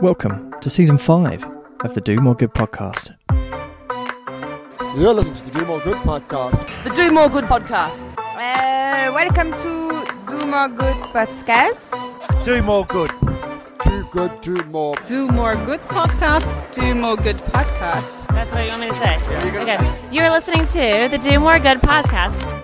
Welcome to season five of the Do More Good podcast. You're listening to the Do More Good podcast. The Do More Good podcast. Uh, welcome to Do More Good podcast. Do more good. Too good, too more. Do More Good podcast. Do More Good podcast. That's what you want me to say. okay. You're listening to the Do More Good podcast.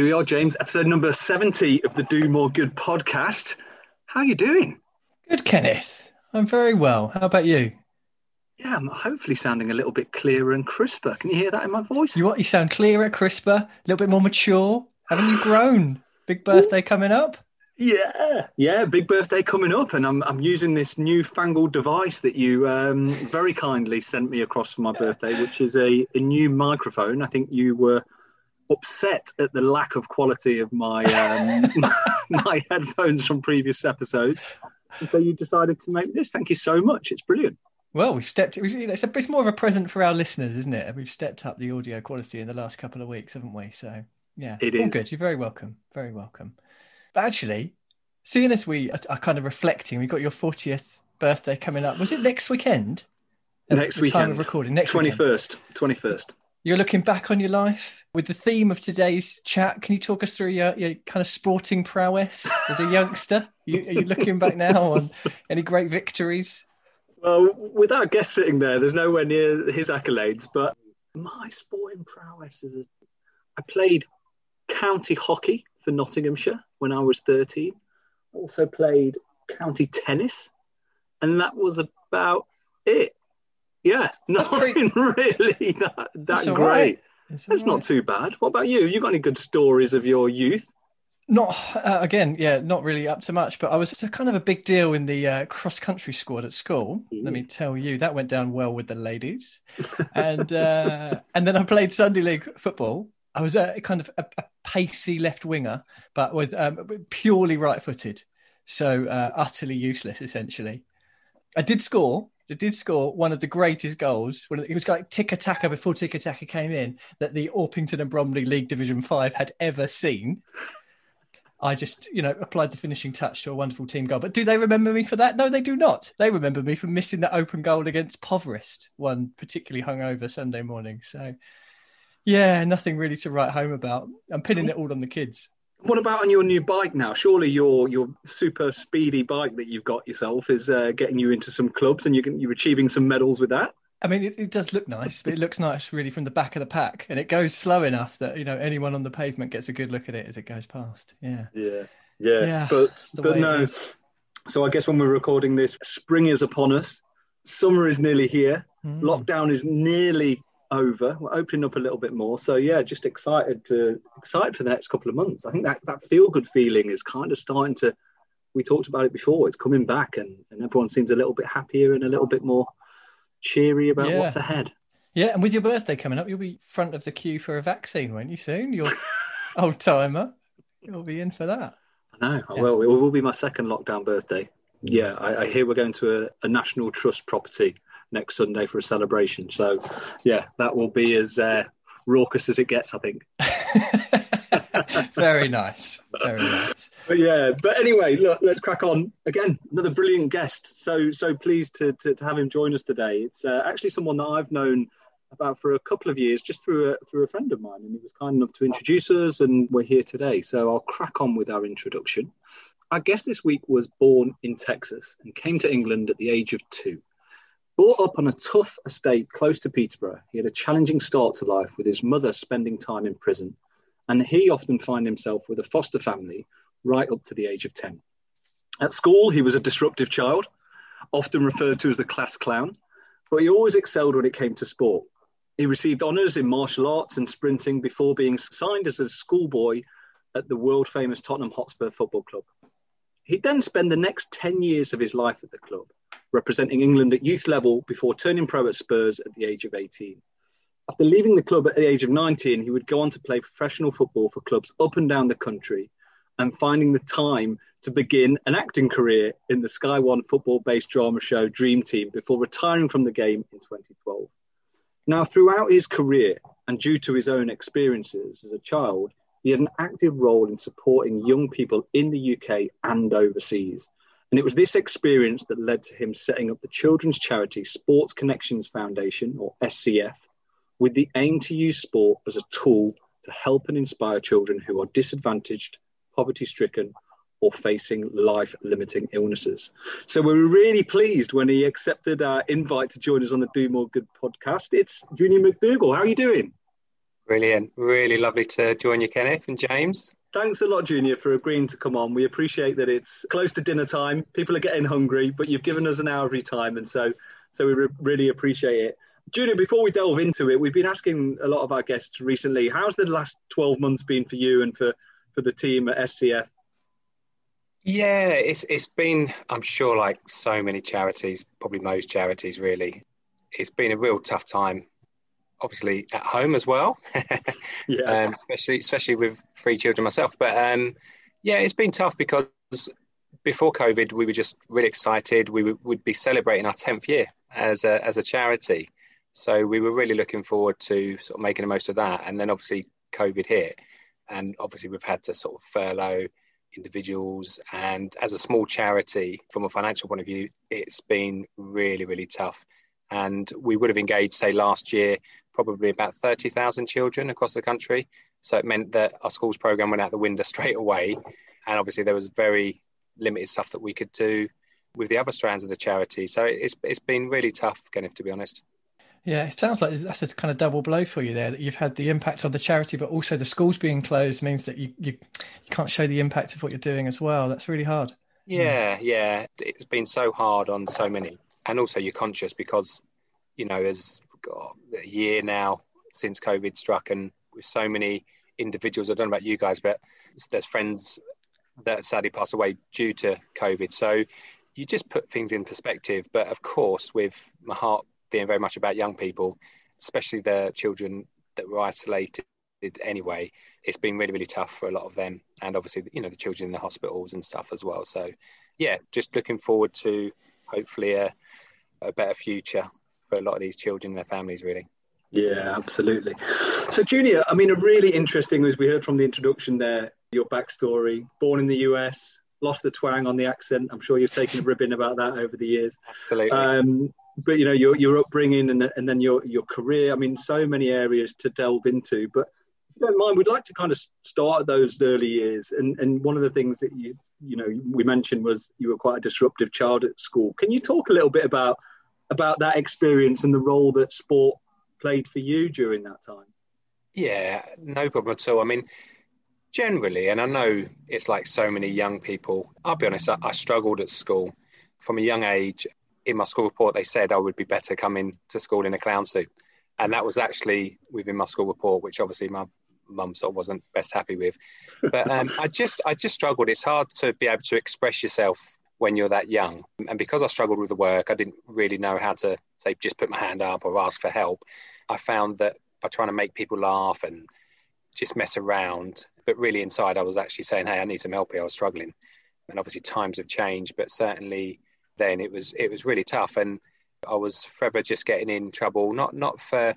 Here we are, James. Episode number seventy of the Do More Good podcast. How are you doing? Good, Kenneth. I'm very well. How about you? Yeah, I'm hopefully sounding a little bit clearer and crisper. Can you hear that in my voice? You what? You sound clearer, crisper, a little bit more mature. Haven't you grown? Big birthday coming up. Yeah, yeah. Big birthday coming up, and I'm I'm using this newfangled device that you um, very kindly sent me across for my birthday, which is a, a new microphone. I think you were upset at the lack of quality of my um, my headphones from previous episodes, and so you decided to make this. Thank you so much. It's brilliant. Well, we've stepped. It's, a, it's more of a present for our listeners, isn't it? We've stepped up the audio quality in the last couple of weeks, haven't we? So yeah, It all good. You're very welcome. Very welcome. But actually, seeing as we are, kind of reflecting, we've got your 40th birthday coming up. Was it next weekend? Next weekend, time of recording. Next twenty weekend. first, twenty first. You're looking back on your life with the theme of today's chat. Can you talk us through your, your kind of sporting prowess as a youngster? You, are you looking back now on any great victories? Well, without guest sitting there, there's nowhere near his accolades. But my sporting prowess is a. I played county hockey for Nottinghamshire when I was 13. Also played county tennis, and that was about it. Yeah, nothing really that that great. right. It's That's not too bad. What about you? You got any good stories of your youth? Not uh, again, yeah, not really up to much. But I was kind of a big deal in the uh, cross country squad at school. Let me tell you, that went down well with the ladies. and uh, and then I played Sunday league football. I was a kind of a, a pacey left winger, but with um, purely right footed, so uh, utterly useless essentially. I did score. Did score one of the greatest goals. It was like tiki-taka before tiki-taka came in that the Orpington and Bromley League Division Five had ever seen. I just, you know, applied the finishing touch to a wonderful team goal. But do they remember me for that? No, they do not. They remember me for missing that open goal against Poverest, one particularly hungover Sunday morning. So, yeah, nothing really to write home about. I'm pinning it all on the kids. What about on your new bike now? Surely your your super speedy bike that you've got yourself is uh, getting you into some clubs, and you can, you're achieving some medals with that. I mean, it, it does look nice, but it looks nice really from the back of the pack, and it goes slow enough that you know anyone on the pavement gets a good look at it as it goes past. Yeah, Yeah, yeah. Yeah, but but no. So I guess when we're recording this, spring is upon us. Summer is nearly here. Mm. Lockdown is nearly over. We're opening up a little bit more. So yeah, just excited to excited for the next couple of months. I think that that feel good feeling is kind of starting to. We talked about it before. It's coming back, and, and everyone seems a little bit happier and a little bit more cheery about Yeah. what's ahead. Yeah, and with your birthday coming up, you'll be front of the queue for a vaccine, won't you? Soon, you're old timer. You'll be in for that. I know. Yeah. Well, it will be my second lockdown birthday. Mm. Yeah, I, I hear we're going to a, a National Trust property next Sunday for a celebration. So, yeah, that will be as uh, raucous as it gets, I think. Very nice. Very nice. But yeah, but anyway, look, let's crack on. Again, another brilliant guest. So so pleased to to, to have him join us today. It's uh, actually someone that I've known about for a couple of years, just through a through a friend of mine, and he was kind enough to introduce us, and we're here today. So I'll crack on with our introduction. Our guest this week was born in Texas and came to England at the age of two. Brought up on a tough estate close to Peterborough, he had a challenging start to life with his mother spending time in prison, and he often found himself with a foster family right up to the age of 10. At school, he was a disruptive child, often referred to as the class clown, but he always excelled when it came to sport. He received honours in martial arts and sprinting before being signed as a schoolboy at the world famous Tottenham Hotspur Football Club. He'd then spend the next 10 years of his life at the club, representing England at youth level before turning pro at Spurs at the age of 18. After leaving the club at the age of 19, he would go on to play professional football for clubs up and down the country and finding the time to begin an acting career in the Sky One football based drama show Dream Team before retiring from the game in 2012. Now, throughout his career, and due to his own experiences as a child, he had an active role in supporting young people in the UK and overseas. And it was this experience that led to him setting up the children's charity Sports Connections Foundation, or SCF, with the aim to use sport as a tool to help and inspire children who are disadvantaged, poverty stricken, or facing life limiting illnesses. So we were really pleased when he accepted our invite to join us on the Do More Good podcast. It's Junior McDougald. How are you doing? Brilliant. Really lovely to join you, Kenneth and James. Thanks a lot, Junior, for agreeing to come on. We appreciate that it's close to dinner time. People are getting hungry, but you've given us an hour your time, and so so we re- really appreciate it. Junior, before we delve into it, we've been asking a lot of our guests recently, how's the last 12 months been for you and for, for the team at SCF? Yeah, it's it's been I'm sure like so many charities, probably most charities really. It's been a real tough time. Obviously at home as well. yeah. Um, especially especially with three children myself. But um, yeah, it's been tough because before COVID we were just really excited. We would be celebrating our tenth year as a as a charity. So we were really looking forward to sort of making the most of that. And then obviously COVID hit and obviously we've had to sort of furlough individuals. And as a small charity, from a financial point of view, it's been really, really tough. And we would have engaged, say, last year, probably about 30,000 children across the country. So it meant that our schools program went out the window straight away. And obviously, there was very limited stuff that we could do with the other strands of the charity. So it's, it's been really tough, Kenneth, to be honest. Yeah, it sounds like that's a kind of double blow for you there. That you've had the impact on the charity, but also the schools being closed means that you you, you can't show the impact of what you're doing as well. That's really hard. Yeah, yeah, it's been so hard on so many, and also you're conscious because you know there's got a year now since COVID struck, and with so many individuals. I don't know about you guys, but there's friends that sadly passed away due to COVID. So you just put things in perspective. But of course, with my heart being very much about young people, especially the children that were isolated anyway. It's been really, really tough for a lot of them, and obviously, you know, the children in the hospitals and stuff as well. So, yeah, just looking forward to hopefully a, a better future for a lot of these children and their families, really. Yeah, absolutely. So, Junior, I mean, a really interesting, as we heard from the introduction there, your backstory. Born in the US, lost the twang on the accent. I'm sure you've taken a ribbon about that over the years. Absolutely. Um, but you know your your upbringing and the, and then your your career. I mean, so many areas to delve into. But if you don't mind, we'd like to kind of start those early years. And and one of the things that you you know we mentioned was you were quite a disruptive child at school. Can you talk a little bit about about that experience and the role that sport played for you during that time? Yeah, no problem at all. I mean, generally, and I know it's like so many young people. I'll be honest, I, I struggled at school from a young age in my school report, they said I would be better coming to school in a clown suit. And that was actually within my school report, which obviously my mum sort of wasn't best happy with. But um, I just I just struggled. It's hard to be able to express yourself when you're that young. And because I struggled with the work, I didn't really know how to say just put my hand up or ask for help. I found that by trying to make people laugh and just mess around, but really inside I was actually saying, "Hey, I need some help here. I was struggling." And obviously times have changed, but certainly then it was it was really tough, and I was forever just getting in trouble, not not for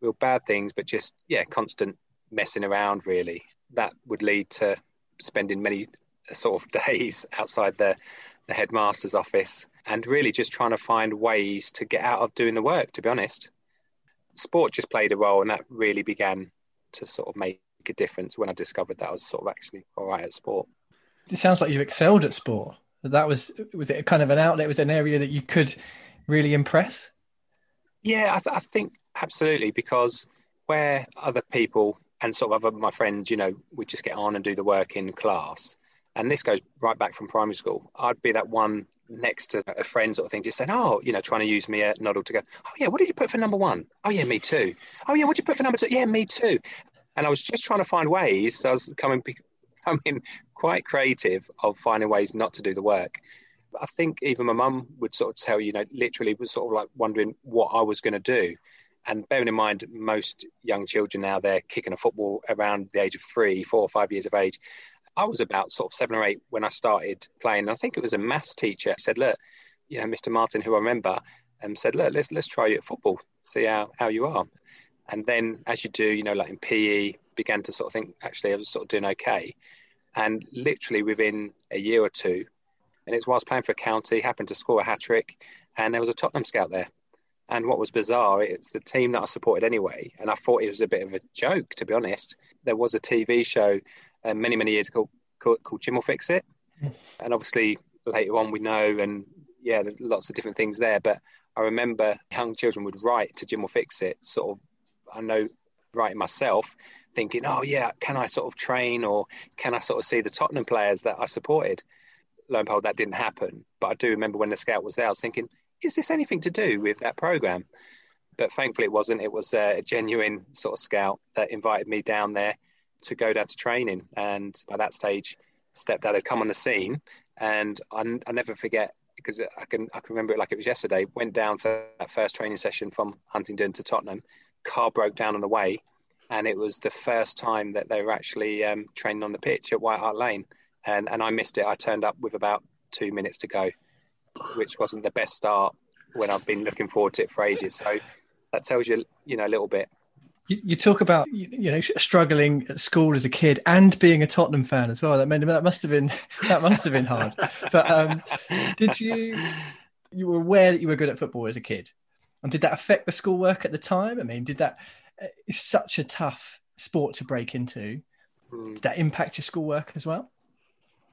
real bad things, but just yeah, constant messing around. Really, that would lead to spending many sort of days outside the the headmaster's office, and really just trying to find ways to get out of doing the work. To be honest, sport just played a role, and that really began to sort of make a difference when I discovered that I was sort of actually all right at sport. It sounds like you excelled at sport that was was it kind of an outlet was it an area that you could really impress yeah I, th- I, think absolutely because where other people and sort of other my friends you know we just get on and do the work in class and this goes right back from primary school i'd be that one next to a friend sort of thing just saying oh you know trying to use me a noddle to go oh yeah what did you put for number one? Oh yeah me too oh yeah what did you put for number two yeah me too and i was just trying to find ways so i was coming mean, quite creative of finding ways not to do the work. I think even my mum would sort of tell you know, literally was sort of like wondering what I was going to do. And bearing in mind, most young children now they're kicking a football around the age of three, four or five years of age. I was about sort of seven or eight when I started playing. I think it was a maths teacher said, "Look, you know, Mr. Martin, who I remember, um, said, "Look, let's let's try you at football, see how how you are." And then, as you do, you know, like in PE, began to sort of think, actually, I was sort of doing okay. And literally within a year or two, and it's whilst playing for a county, happened to score a hat trick, and there was a Tottenham scout there. And what was bizarre, it's the team that I supported anyway, and I thought it was a bit of a joke, to be honest. There was a TV show uh, many, many years ago called, called Jim'll Fix It. and obviously, later on, we know, and yeah, lots of different things there. But I remember young children would write to Jim'll Fix It, sort of, I know, writing myself, thinking, oh, yeah, can I sort of train or can I sort of see the Tottenham players that I supported? Lo and behold, that didn't happen. But I do remember when the scout was there, I was thinking, is this anything to do with that program? But thankfully, it wasn't. It was a genuine sort of scout that invited me down there to go down to training. And by that stage, stepdad had come on the scene, and I, I never forget because I can I can remember it like it was yesterday. Went down for that first training session from Huntingdon to Tottenham. Car broke down on the way, and it was the first time that they were actually um, training on the pitch at White Hart Lane, and and I missed it. I turned up with about two minutes to go, which wasn't the best start when I've been looking forward to it for ages. So that tells you, you know, a little bit. You, you talk about you know struggling at school as a kid and being a Tottenham fan as well. That meant that must have been that must have been hard. But um, did you you were aware that you were good at football as a kid, and did that affect the schoolwork at the time? I mean, did that? It's such a tough sport to break into. Hmm. Did that impact your schoolwork as well?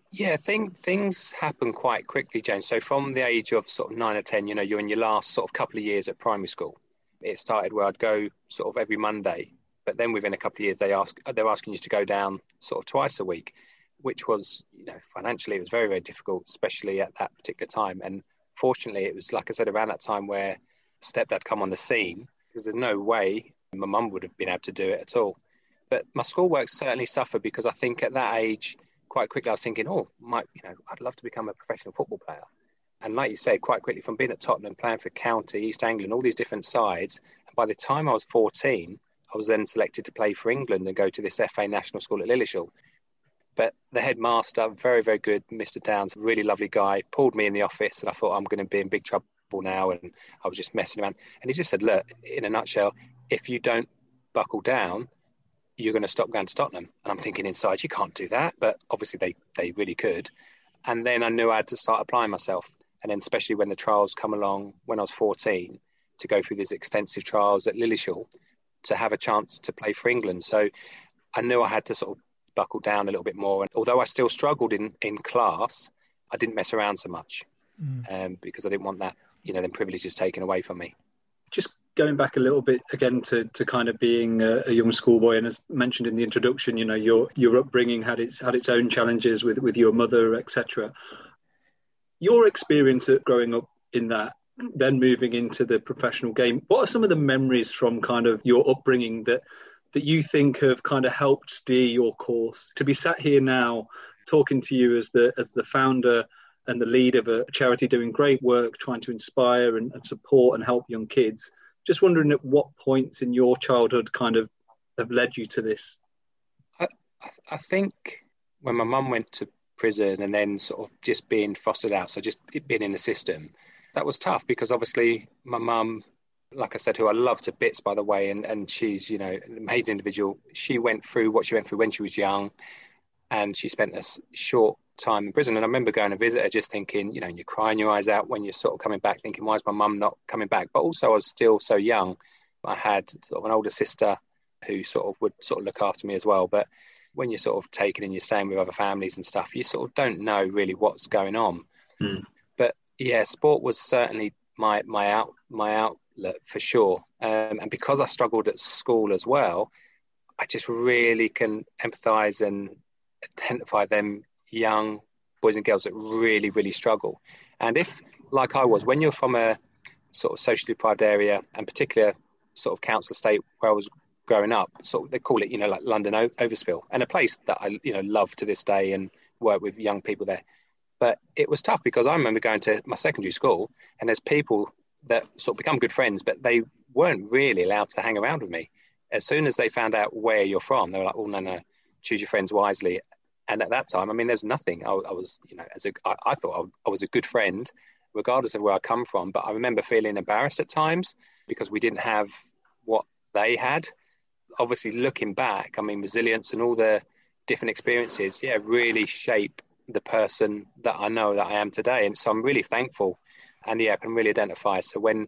Yeah, thing, things happen quite quickly, James. So from the age of sort of nine or ten, you know, you're in your last sort of couple of years at primary school. It started where I'd go sort of every Monday, but then within a couple of years, they ask they're asking you to go down sort of twice a week, which was you know financially it was very very difficult, especially at that particular time. And fortunately, it was like I said around that time where stepdad come on the scene because there's no way my mum would have been able to do it at all. But my schoolwork certainly suffered because I think at that age quite quickly I was thinking, oh, might you know, I'd love to become a professional football player. And like you say, quite quickly from being at Tottenham, playing for County, East Anglia, all these different sides. And by the time I was 14, I was then selected to play for England and go to this FA national school at Lilleshall. But the headmaster, very, very good, Mr. Downs, really lovely guy, pulled me in the office and I thought I'm going to be in big trouble now. And I was just messing around. And he just said, look, in a nutshell, if you don't buckle down, you're going to stop going to Tottenham. And I'm thinking inside, you can't do that. But obviously, they, they really could. And then I knew I had to start applying myself. And then, especially when the trials come along when I was 14, to go through these extensive trials at Lilleshall to have a chance to play for England. So I knew I had to sort of buckle down a little bit more. And although I still struggled in, in class, I didn't mess around so much mm. um, because I didn't want that, you know, them privileges taken away from me. Just going back a little bit again to, to kind of being a, a, young schoolboy, and as mentioned in the introduction, you know your your upbringing had its had its own challenges with with your mother, etc. Your experience of growing up in that, then moving into the professional game, what are some of the memories from kind of your upbringing that that you think have kind of helped steer your course to be sat here now talking to you as the as the founder and the lead of a charity doing great work trying to inspire and, and support and help young kids just wondering at what points in your childhood kind of have led you to this. I, I think when my mum went to prison and then sort of just being fostered out, so just being in the system, that was tough because obviously my mum, like I said, who I love to bits by the way, and, and she's you know an amazing individual. She went through what she went through when she was young, and she spent a short time in prison. And I remember going to visit her just thinking, you know, you're crying your eyes out when you're sort of coming back, thinking, why is my mum not coming back? But also, I was still so young. I had sort of an older sister who sort of would sort of look after me as well. But when you're sort of taken and you're staying with other families and stuff, you sort of don't know really what's going on. Mm. But yeah, sport was certainly my my out my outlet for sure. Um, and because I struggled at school as well, I just really can empathise and identify them young boys and girls that really, really struggle. And if, like I was, when you're from a sort of socially deprived area, and particular sort of council estate where I was growing up, sort of they call it, you know, like London o- Overspill, and a place that I, you know, love to this day and work with young people there. But it was tough because I remember going to my secondary school, and there's people that sort of become good friends, but they weren't really allowed to hang around with me. As soon as they found out where you're from, they were like, "Oh no, no, choose your friends wisely." And at that time, I mean, there's nothing. I, I was, you know, as a, I, I thought I, I was a good friend, regardless of where I come from. But I remember feeling embarrassed at times because we didn't have what they had. Obviously, looking back, I mean, resilience and all the different experiences, yeah, really shape the person that I know that I am today. And so I'm really thankful. And yeah, I can really identify. So when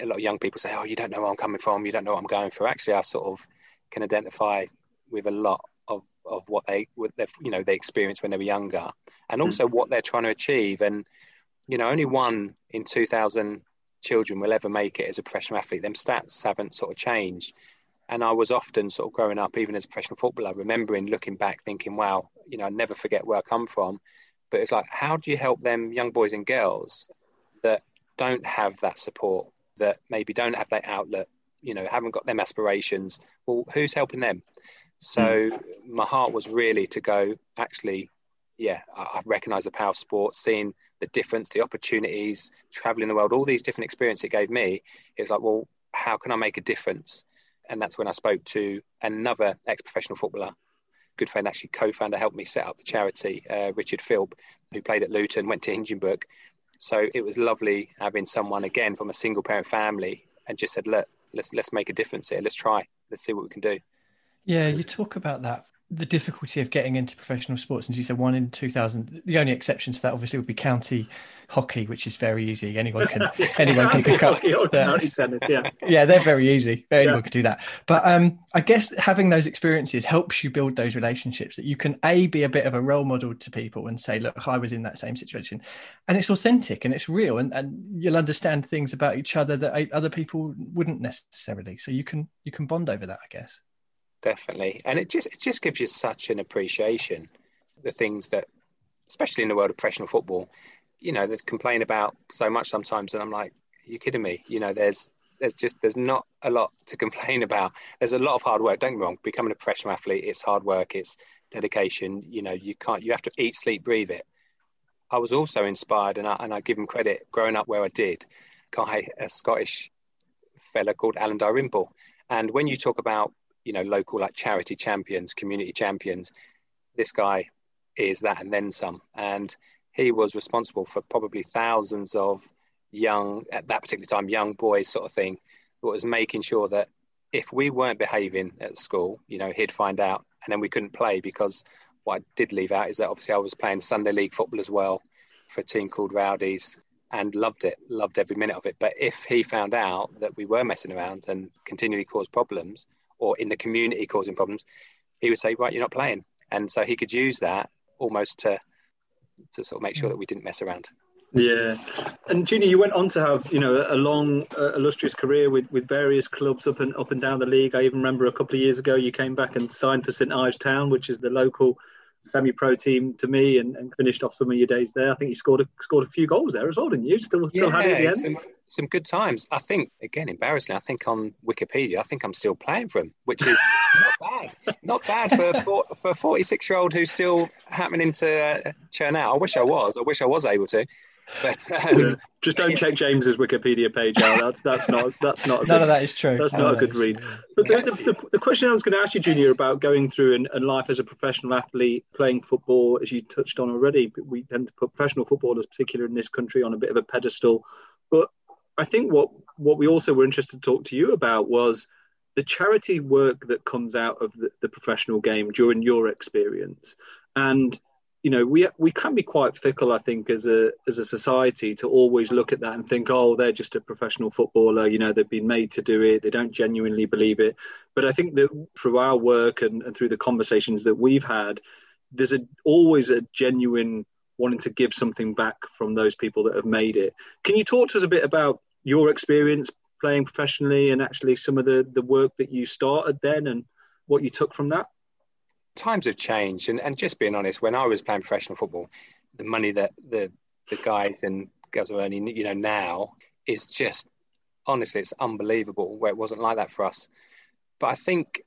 a lot of young people say, "Oh, you don't know where I'm coming from, you don't know what I'm going through," actually, I sort of can identify with a lot of of what they what they you know they experienced when they were younger, and also mm. what they're trying to achieve. And you know, only one in two thousand children will ever make it as a professional athlete. Them stats haven't sort of changed. And I was often sort of growing up, even as a professional footballer, remembering looking back, thinking, "Wow, you know, I never forget where I come from." But it's like, how do you help them young boys and girls that don't have that support, that maybe don't have that outlet, you know, haven't got them aspirations? Well, who's helping them? So mm. my heart was really to go, actually, yeah, I, I recognize the power of sport, seeing the difference, the opportunities, traveling the world, all these different experiences it gave me. It was like, well, how can I make a difference? And that's when I spoke to another ex professional footballer, good friend, actually co founder, helped me set up the charity, uh, Richard Philp, who played at Luton, went to Hingenburg. So it was lovely having someone again from a single parent family and just said, look, let's, let's make a difference here. Let's try. Let's see what we can do. Yeah, you talk about that the difficulty of getting into professional sports, as you said, one in two thousand. The only exception to that, obviously, would be county hockey, which is very easy. Anyone can anyone can pick up. County tennis, yeah, yeah, they're very easy. Anyone yeah. could do that. But um, I guess having those experiences helps you build those relationships that you can a be a bit of a role model to people and say, look, I was in that same situation, and it's authentic and it's real, and, and you'll understand things about each other that other people wouldn't necessarily. So you can you can bond over that, I guess definitely. And it just it just gives you such an appreciation the things that, especially in the world of professional football, you know, there's complain about so much sometimes, and I'm like, Are you kidding me? You know, there's there's just there's not a lot to complain about. There's a lot of hard work. Don't get me wrong. Becoming a professional athlete, it's hard work. It's dedication. You know, you can't. You have to eat, sleep, breathe it. I was also inspired, and I, and I give him credit. Growing up where I did, guy, a Scottish fella called Alan Dalrymple. And when you talk about you know local like charity champions, community champions. This guy is that and then some, and he was responsible for probably thousands of young at that particular time young boys sort of thing but was making sure that if we weren't behaving at school you know he'd find out and then we couldn't play because what i did leave out is that obviously i was playing sunday league football as well for a team called rowdies and loved it loved every minute of it but if he found out that we were messing around and continually caused problems or in the community causing problems, he would say, right, you're not playing. And so he could use that almost to to sort of make sure that we didn't mess around. Yeah, and Junior, you went on to have you know a long, uh, illustrious career with, with various clubs up and up and down the league. I even remember a couple of years ago you came back and signed for St Ives Town, which is the local semi-pro team to me and, and, finished off some of your days there. I think you scored a, scored a few goals there as well, didn't you? Still, still yeah, had it at the end. Some, some good times. I think again, embarrassingly, I think on Wikipedia, I think I'm still playing for him, which is not bad. Not bad for for a 46 year old who's still happening to uh, churn out. I wish I was. I wish I was able to. But um, yeah. just don't check James's Wikipedia page out. That's that's not that's not. None good, of that is true. That's None not a good read. But the, the, the, the, question I was going to ask you, Junior, about going through and, and, life as a professional athlete, playing football, as you touched on already, we tend to put professional footballers, particularly in this country, on a bit of a pedestal. But I think what what we also were interested to talk to you about was the charity work that comes out of the, the professional game during your experience. And you know we we can be quite fickle i think as a as a society to always look at that and think oh they're just a professional footballer you know they've been made to do it they don't genuinely believe it. But i think that through our work and, and through the conversations that we've had there's a always a genuine wanting to give something back from those people that have made it. Can you talk to us a bit about your experience playing professionally and actually some of the the work that you started then and what you took from that times have changed, and, and just being honest, when I was playing professional football, the money that the the guys and girls are earning, you know, now is just honestly, it's unbelievable. Where it wasn't like that for us, but I think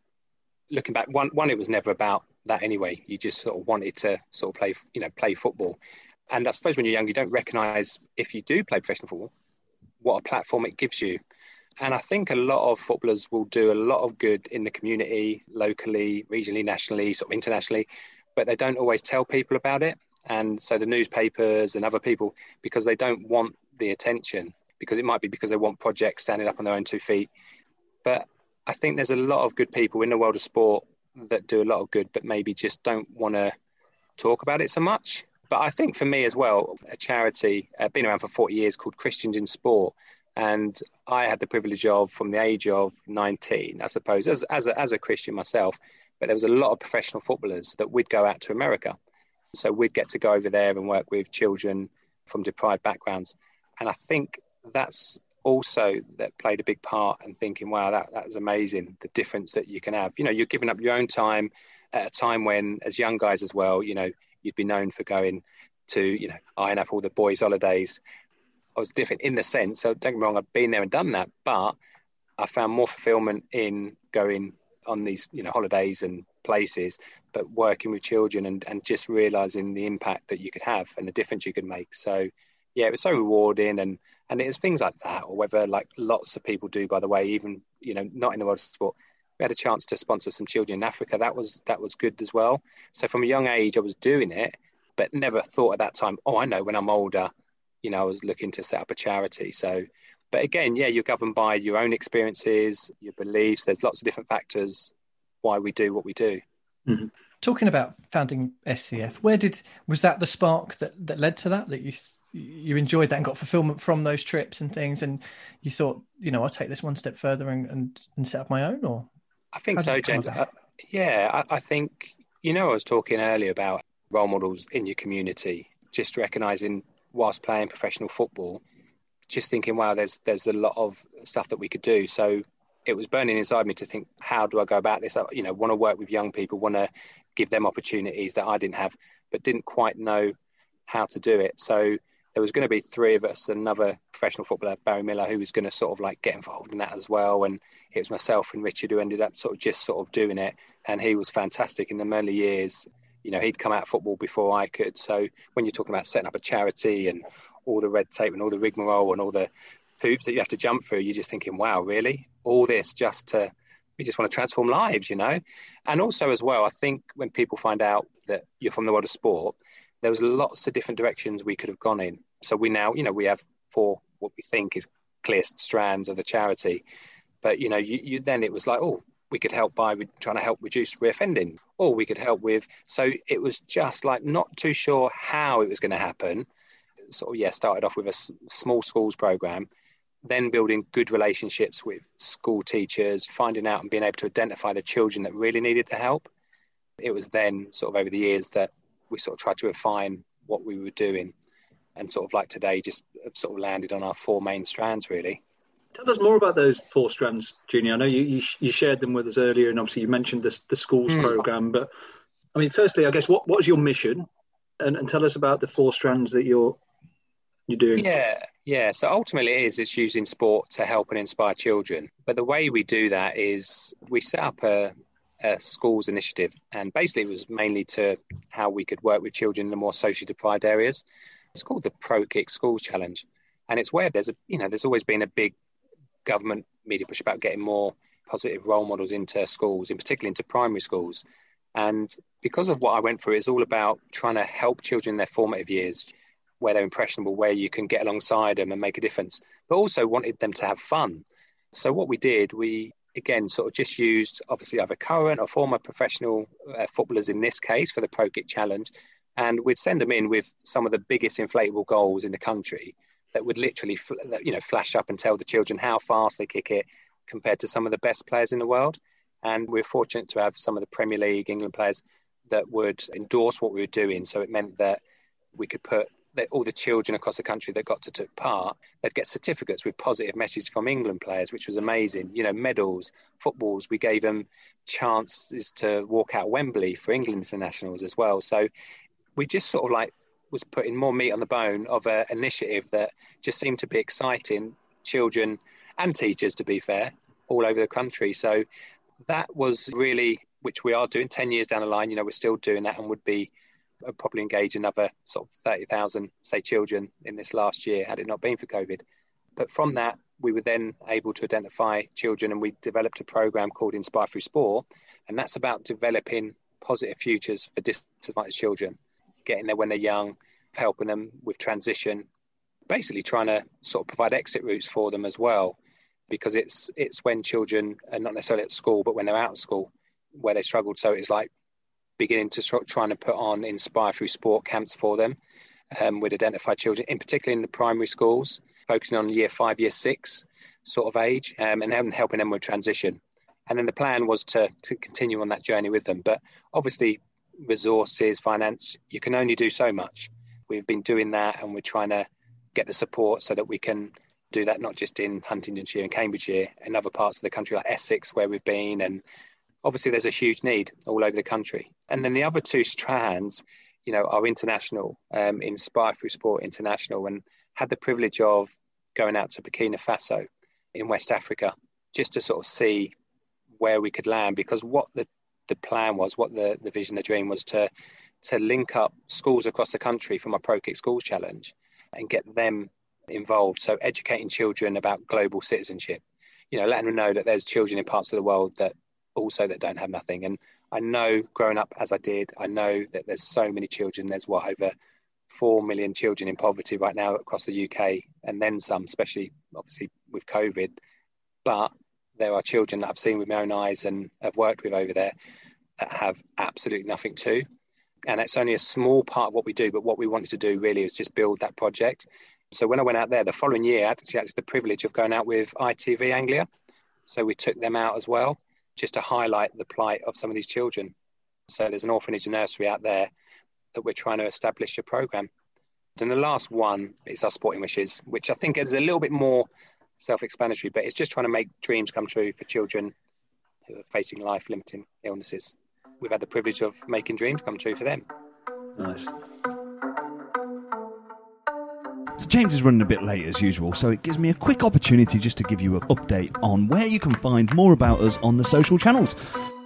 looking back, one one it was never about that anyway. You just sort of wanted to sort of play, you know, play football, and I suppose when you're young, you don't recognise if you do play professional football, what a platform it gives you. And I think a lot of footballers will do a lot of good in the community, locally, regionally, nationally, sort of internationally. but they don't always tell people about it. And so the newspapers and other people, because they don't want the attention, because it might be because they want projects standing up on their own two feet. But I think there's a lot of good people in the world of sport that do a lot of good, but maybe just don't want to talk about it so much. But I think for me as well, a charity, uh, been around for 40 years called Christians in Sport. And I had the privilege of, from the age of 19, I suppose, as, as, a, as a Christian myself, but there was a lot of professional footballers that would go out to America. So we'd get to go over there and work with children from deprived backgrounds. And I think that's also that played a big part in thinking, wow, that, that was amazing, the difference that you can have. You know, you're giving up your own time at a time when, as young guys as well, you know, you'd be known for going to, you know, Ayia Napa all the boys' holidays. I was different in the sense, so don't get me wrong, I've been there and done that, but I found more fulfillment in going on these, you know, holidays and places, but working with children and, and just realizing the impact that you could have and the difference you could make. So, yeah, it was so rewarding and and it was things like that, or whether like lots of people do, by the way, even you know, not in the world of sport. We had a chance to sponsor some children in Africa. That was that was good as well. So from a young age, I was doing it, but never thought at that time. Oh, I know when I'm older, you know, I was looking to set up a charity. So, but again, yeah, you're governed by your own experiences, your beliefs. There's lots of different factors why we do what we do. Mm-hmm. Talking about founding SCF, where did was that the spark that that led to that? That you you enjoyed that and got fulfillment from those trips and things, and you thought, you know, I'll take this one step further and and, and set up my own, or I think so, James. Uh, yeah, I, I think you know I was talking earlier about role models in your community, just recognizing whilst playing professional football, just thinking, wow, there's there's a lot of stuff that we could do. So it was burning inside me to think, how do I go about this? I, you know, want to work with young people, want to give them opportunities that I didn't have, but didn't quite know how to do it. So there was going to be three of us, another professional footballer, Barry Miller, who was going to sort of like get involved in that as well. And it was myself and Richard who ended up sort of just sort of doing it. And he was fantastic in the early years. You know, he'd come out of football before I could. So when you're talking about setting up a charity and all the red tape and all the rigmarole and all the hoops that you have to jump through, you're just thinking, wow, really? All this just to, we just want to transform lives, you know? And also, as well, I think when people find out that you're from the world of sport, there was lots of different directions we could have gone in. So we now, you know, we have four what we think is clear strands of the charity. But you know, you, you then it was like, oh, we could help by re- trying to help reduce reoffending, or we could help with. So it was just like not too sure how it was going to happen. Sort of yeah, started off with a s- small schools program, then building good relationships with school teachers, finding out and being able to identify the children that really needed the help. It was then sort of over the years that we sort of tried to refine what we were doing and sort of like today just sort of landed on our four main strands really. Tell us more about those four strands junior. I know you, you, you shared them with us earlier and obviously you mentioned this, the schools mm. program but i mean firstly i guess what what's your mission? And, and tell us about the four strands that you're you're doing. Yeah yeah. So ultimately it is it's using sport to help and inspire children. But the way we do that is we set up a schools initiative, and basically it was mainly to how we could work with children in the more socially deprived areas. It's called the Pro Kick Schools Challenge, and it's where there's a you know there's always been a big government media push about getting more positive role models into schools, in particular into primary schools. And because of what I went through, it's all about trying to help children in their formative years, where they're impressionable, where you can get alongside them and make a difference, but also wanted them to have fun. So what we did, we again sort of just used obviously either current or former professional uh, footballers in this case for the Pro Kick Challenge, and we'd send them in with some of the biggest inflatable goals in the country that would literally, you know, flash up and tell the children how fast they kick it compared to some of the best players in the world. And we're fortunate to have some of the Premier League England players that would endorse what we were doing. So it meant that we could put that all the children across the country that got to take part, they'd get certificates with positive messages from England players, which was amazing. You know, medals, footballs. We gave them chances to walk out Wembley for England internationals as well. So we just sort of like was putting more meat on the bone of an initiative that just seemed to be exciting children and teachers, to be fair, all over the country. So that was really, which we are doing 10 years down the line, you know, we're still doing that and would be probably engage another sort of 30,000, say, children in this last year had it not been for COVID. But from that, we were then able to identify children and we developed a program called Inspire Through Sport. And that's about developing positive futures for disadvantaged children, getting there when they're young, helping them with transition, basically trying to sort of provide exit routes for them as well, because it's it's when children are not necessarily at school, but when they're out of school where they struggled. So it's like beginning to start trying to put on inspire through sport camps for them um, with identified children, in particular in the primary schools, focusing on year five, year six sort of age, um, and helping them with transition. And then the plan was to to continue on that journey with them. But obviously, resources, finance, you can only do so much. We've been doing that, and we're trying to get the support so that we can do that not just in Huntingdonshire and Cambridgeshire and other parts of the country like Essex where we've been and obviously there's a huge need all over the country and then the other two strands you know are international um, inspire through sport international and had the privilege of going out to Burkina Faso in West Africa just to sort of see where we could land because what the the plan was what the the vision the dream was to to link up schools across the country from a Pro Kick Schools Challenge and get them involved. So educating children about global citizenship, you know, letting them know that there's children in parts of the world that also that don't have nothing. And I know growing up as I did, I know that there's so many children. There's what over four million children in poverty right now across the UK, and then some, especially obviously with COVID. But there are children that I've seen with my own eyes and have worked with over there that have absolutely nothing too and it's only a small part of what we do. But what we wanted to do really is just build that project. So when I went out there the following year, I actually had the privilege of going out with ITV Anglia. So we took them out as well, just to highlight the plight of some of these children. So there's an orphanage and nursery out there that we're trying to establish a program. And the last one is our sporting wishes, which I think is a little bit more self-explanatory, but it's just trying to make dreams come true for children who are facing life-limiting illnesses we've had the privilege of making dreams come true for them. Nice. So James is running a bit late as usual, so it gives me a quick opportunity just to give you an update on where you can find more about us on the social channels.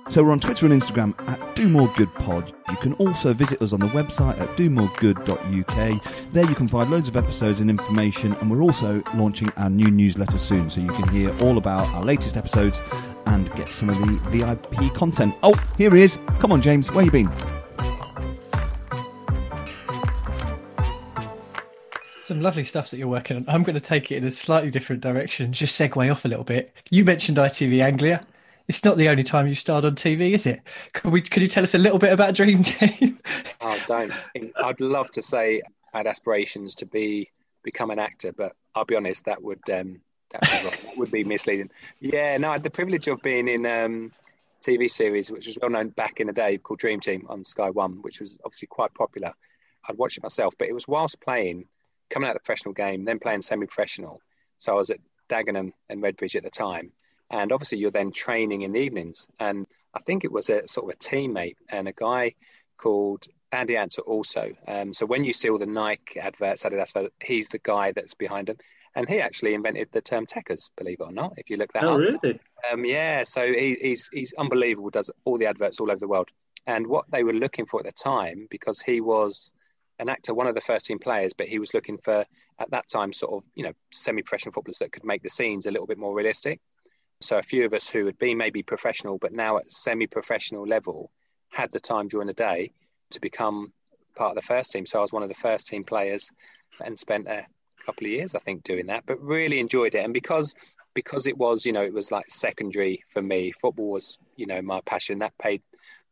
So we're on Twitter and Instagram at Do More Good Pod. You can also visit us on the website at domoregood.uk. There you can find loads of episodes and information, and we're also launching our new newsletter soon, so you can hear all about our latest episodes and get some of the VIP content. Oh, here he is. Come on, James, where you been? Some lovely stuff that you're working on. I'm going to take it in a slightly different direction, just segue off a little bit. You mentioned ITV Anglia. It's not the only time you starred on TV, is it? Could we? Could you tell us a little bit about Dream Team? oh, don't. I'd love to say I had aspirations to be become an actor, but I'll be honest, that would um, that would be misleading. Yeah, no, I had the privilege of being in um, TV series, which was well known back in the day, called Dream Team on Sky One, which was obviously quite popular. I'd watch it myself, but it was whilst playing, coming out of the professional game, then playing semi-professional. So I was at Dagenham and Redbridge at the time, and obviously you're then training in the evenings. And I think it was a sort of a teammate and a guy called Andy Ansah also. Um, so when you see all the Nike adverts, Adidas, he's the guy that's behind them and he actually invented the term tekkers, believe it or not. If you look that oh, up, really? Um, yeah. So he, he's he's unbelievable. Does all the adverts all over the world. And what they were looking for at the time, because he was an actor, one of the first team players, but he was looking for at that time sort of you know semi-professional footballers that could make the scenes a little bit more realistic. So a few of us who had been maybe professional, but now at semi-professional level, had the time during the day to become part of the first team. So I was one of the first team players and spent a couple of years, I think, doing that, but really enjoyed it. And because because it was, you know, it was like secondary for me. Football was, you know, my passion. That paid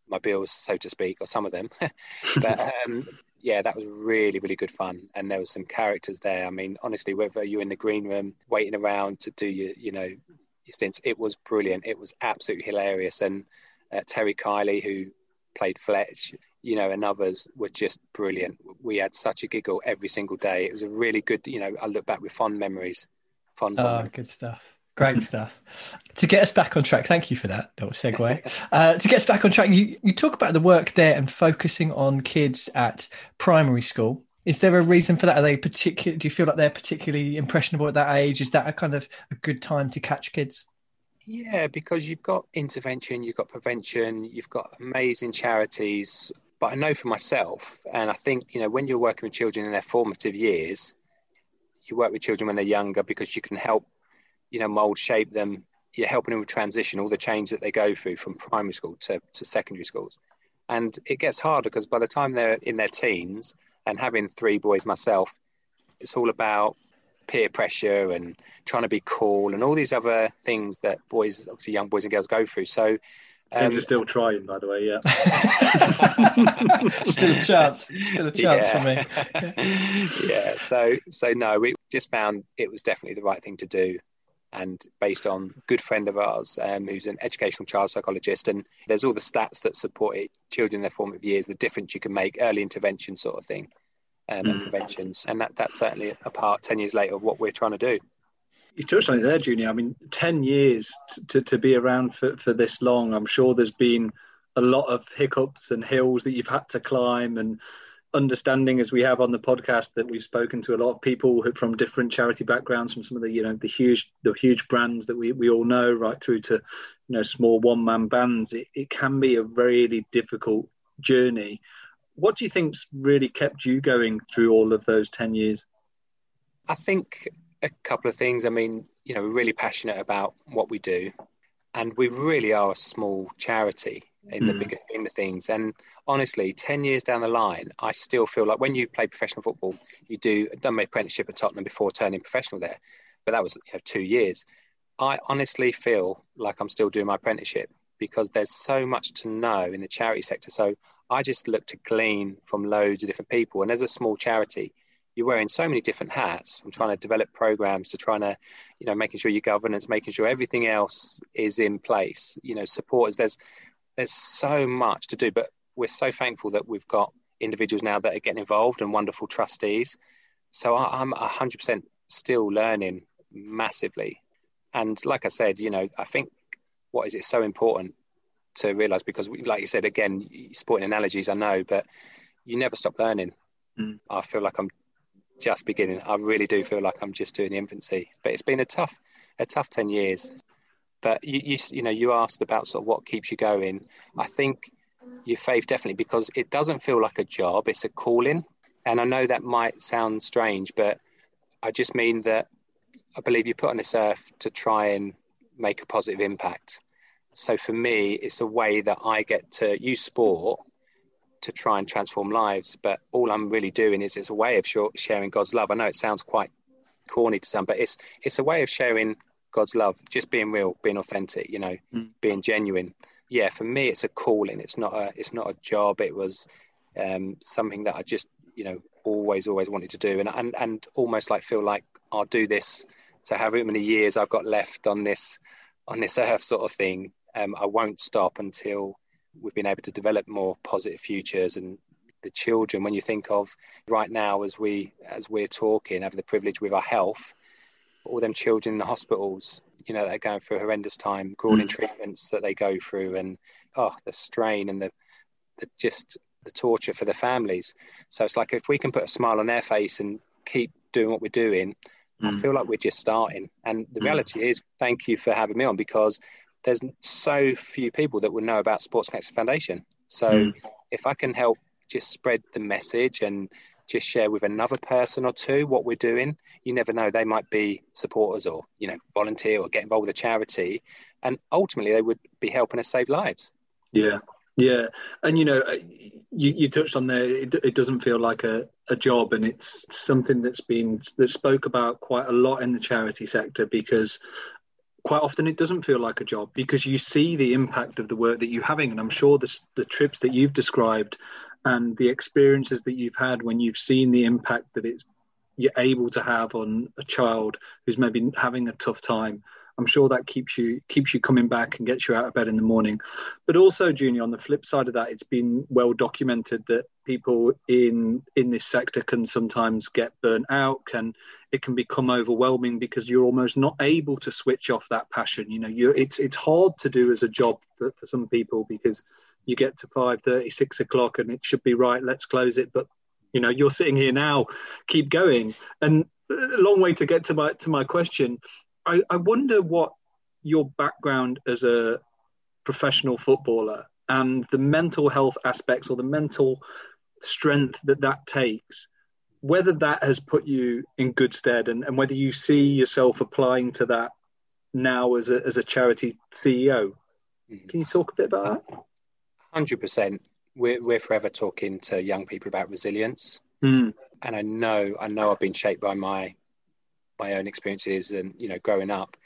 my bills, so to speak, or some of them. but um, yeah, that was really, really good fun. And there was some characters there. I mean, honestly, whether you're in the green room waiting around to do your, you know, your stints, it was brilliant. It was absolutely hilarious. And uh, Terry Kiley, who played Fletch, you know, and others were just brilliant. We had such a giggle every single day. It was a really good, you know, I look back with fond memories. Fond. Oh, memories. good stuff. Great stuff. To get us back on track, thank you for that little segue. Uh, to get us back on track, you, you talk about the work there and focusing on kids at primary school. Is there a reason for that? Are they particular? Do you feel like they're particularly impressionable at that age? Is that a kind of a good time to catch kids? Yeah, because you've got intervention, you've got prevention, you've got amazing charities but I know for myself, and I think, you know, when you're working with children in their formative years, you work with children when they're younger because you can help, you know, mold, shape them. You're helping them with transition, all the change that they go through from primary school to, to secondary schools. And it gets harder because by the time they're in their teens and having three boys myself, it's all about peer pressure and trying to be cool and all these other things that boys, obviously young boys and girls go through. So um, are still trying, by the way. Yeah, still a chance. Still a chance yeah. for me. yeah. So, so no, we just found it was definitely the right thing to do, and based on a good friend of ours um, who's an educational child psychologist, and there's all the stats that support it, children in their formative years, the difference you can make, early intervention sort of thing, um, mm. and preventions, and that that's certainly a part ten years later of what we're trying to do. You touched on it there, Junior. I mean, 10 years to, to be around for, for this long, I'm sure there's been a lot of hiccups and hills that you've had to climb and understanding as we have on the podcast that we've spoken to a lot of people from different charity backgrounds from some of the you know the huge the huge brands that we, we all know right through to you know small one man bands it, it can be a really difficult journey. What do you think's really kept you going through all of those 10 years? I think a couple of things. I mean, you know, we're really passionate about what we do, and we really are a small charity in mm. the bigger scheme of things. And honestly, ten years down the line, I still feel like when you play professional football, you do done my apprenticeship at Tottenham before turning professional there, but that was you know, two years. I honestly feel like I'm still doing my apprenticeship because there's so much to know in the charity sector. So I just look to glean from loads of different people. And as a small charity, you're wearing so many different hats from trying to develop programs to trying to, you know, making sure your governance, making sure everything else is in place. You know, supporters. There's there's so much to do, but we're so thankful that we've got individuals now that are getting involved and wonderful trustees. So I, I'm 100% still learning massively. And like I said, you know, I think what is it so important to realize because, we, like you said, again, sporting analogies, I know, but you never stop learning. Mm. I feel like I'm just beginning. I really do feel like I'm just doing the infancy, but it's been a tough, a tough ten years. But you, you, you know, you asked about sort of what keeps you going. I think your faith definitely because it doesn't feel like a job; it's a calling. And I know that might sound strange, but I just mean that I believe you're put on this earth to try and make a positive impact. So for me, it's a way that I get to use sport to try and transform lives. But all I'm really doing is it's a way of sharing God's love. I know it sounds quite corny to some, but it's it's a way of sharing God's love, just being real, being authentic, you know, mm. being genuine. Yeah, for me, it's a calling. It's not a it's not a job. It was um, something that I just you know always always wanted to do, and and and almost like feel like I'll do this to however many years I've got left on this on this earth, sort of thing. Um, I won't stop until we've been able to develop more positive futures and the children when you think of right now as we as we're talking have the privilege with our health all them children in the hospitals you know they're going through a horrendous time grueling mm. treatments that they go through and oh the strain and the, the just the torture for the families so it's like if we can put a smile on their face and keep doing what we're doing mm. i feel like we're just starting and the mm. reality is thank you for having me on because there's so few people that will know about Sports Connection Foundation. So mm. if I can help just spread the message and just share with another person or two what we're doing, you never know. They might be supporters or, you know, volunteer or get involved with a charity. And ultimately, they would be helping us save lives. Yeah. Yeah. And, you know, uh, you, you touched on there, it, it doesn't feel like a, a job. And it's something that's been, that spoke about quite a lot in the charity sector because quite often it doesn't feel like a job because you see the impact of the work that you're having and i'm sure the, the trips that you've described and the experiences that you've had when you've seen the impact that it's you're able to have on a child who's maybe having a tough time I'm sure that keeps you keeps you coming back and gets you out of bed in the morning. But also, Junior, on the flip side of that, it's been well documented that people in in this sector can sometimes get burnt out, can it can become overwhelming because you're almost not able to switch off that passion. You know, you it's it's hard to do as a job for, for some people because you get to 5 6 o'clock and it should be right let's close it but you know you're sitting here now keep going and a long way to get to my to my question I, I wonder what your background as a professional footballer and the mental health aspects or the mental strength that that takes whether that has put you in good stead and, and whether you see yourself applying to that now as a, as a charity CEO. Can you talk a bit about that? 100%. we're, we're forever talking to young people about resilience. Mm. And I know, I know I've been shaped by my, my own experiences and, you know, growing up,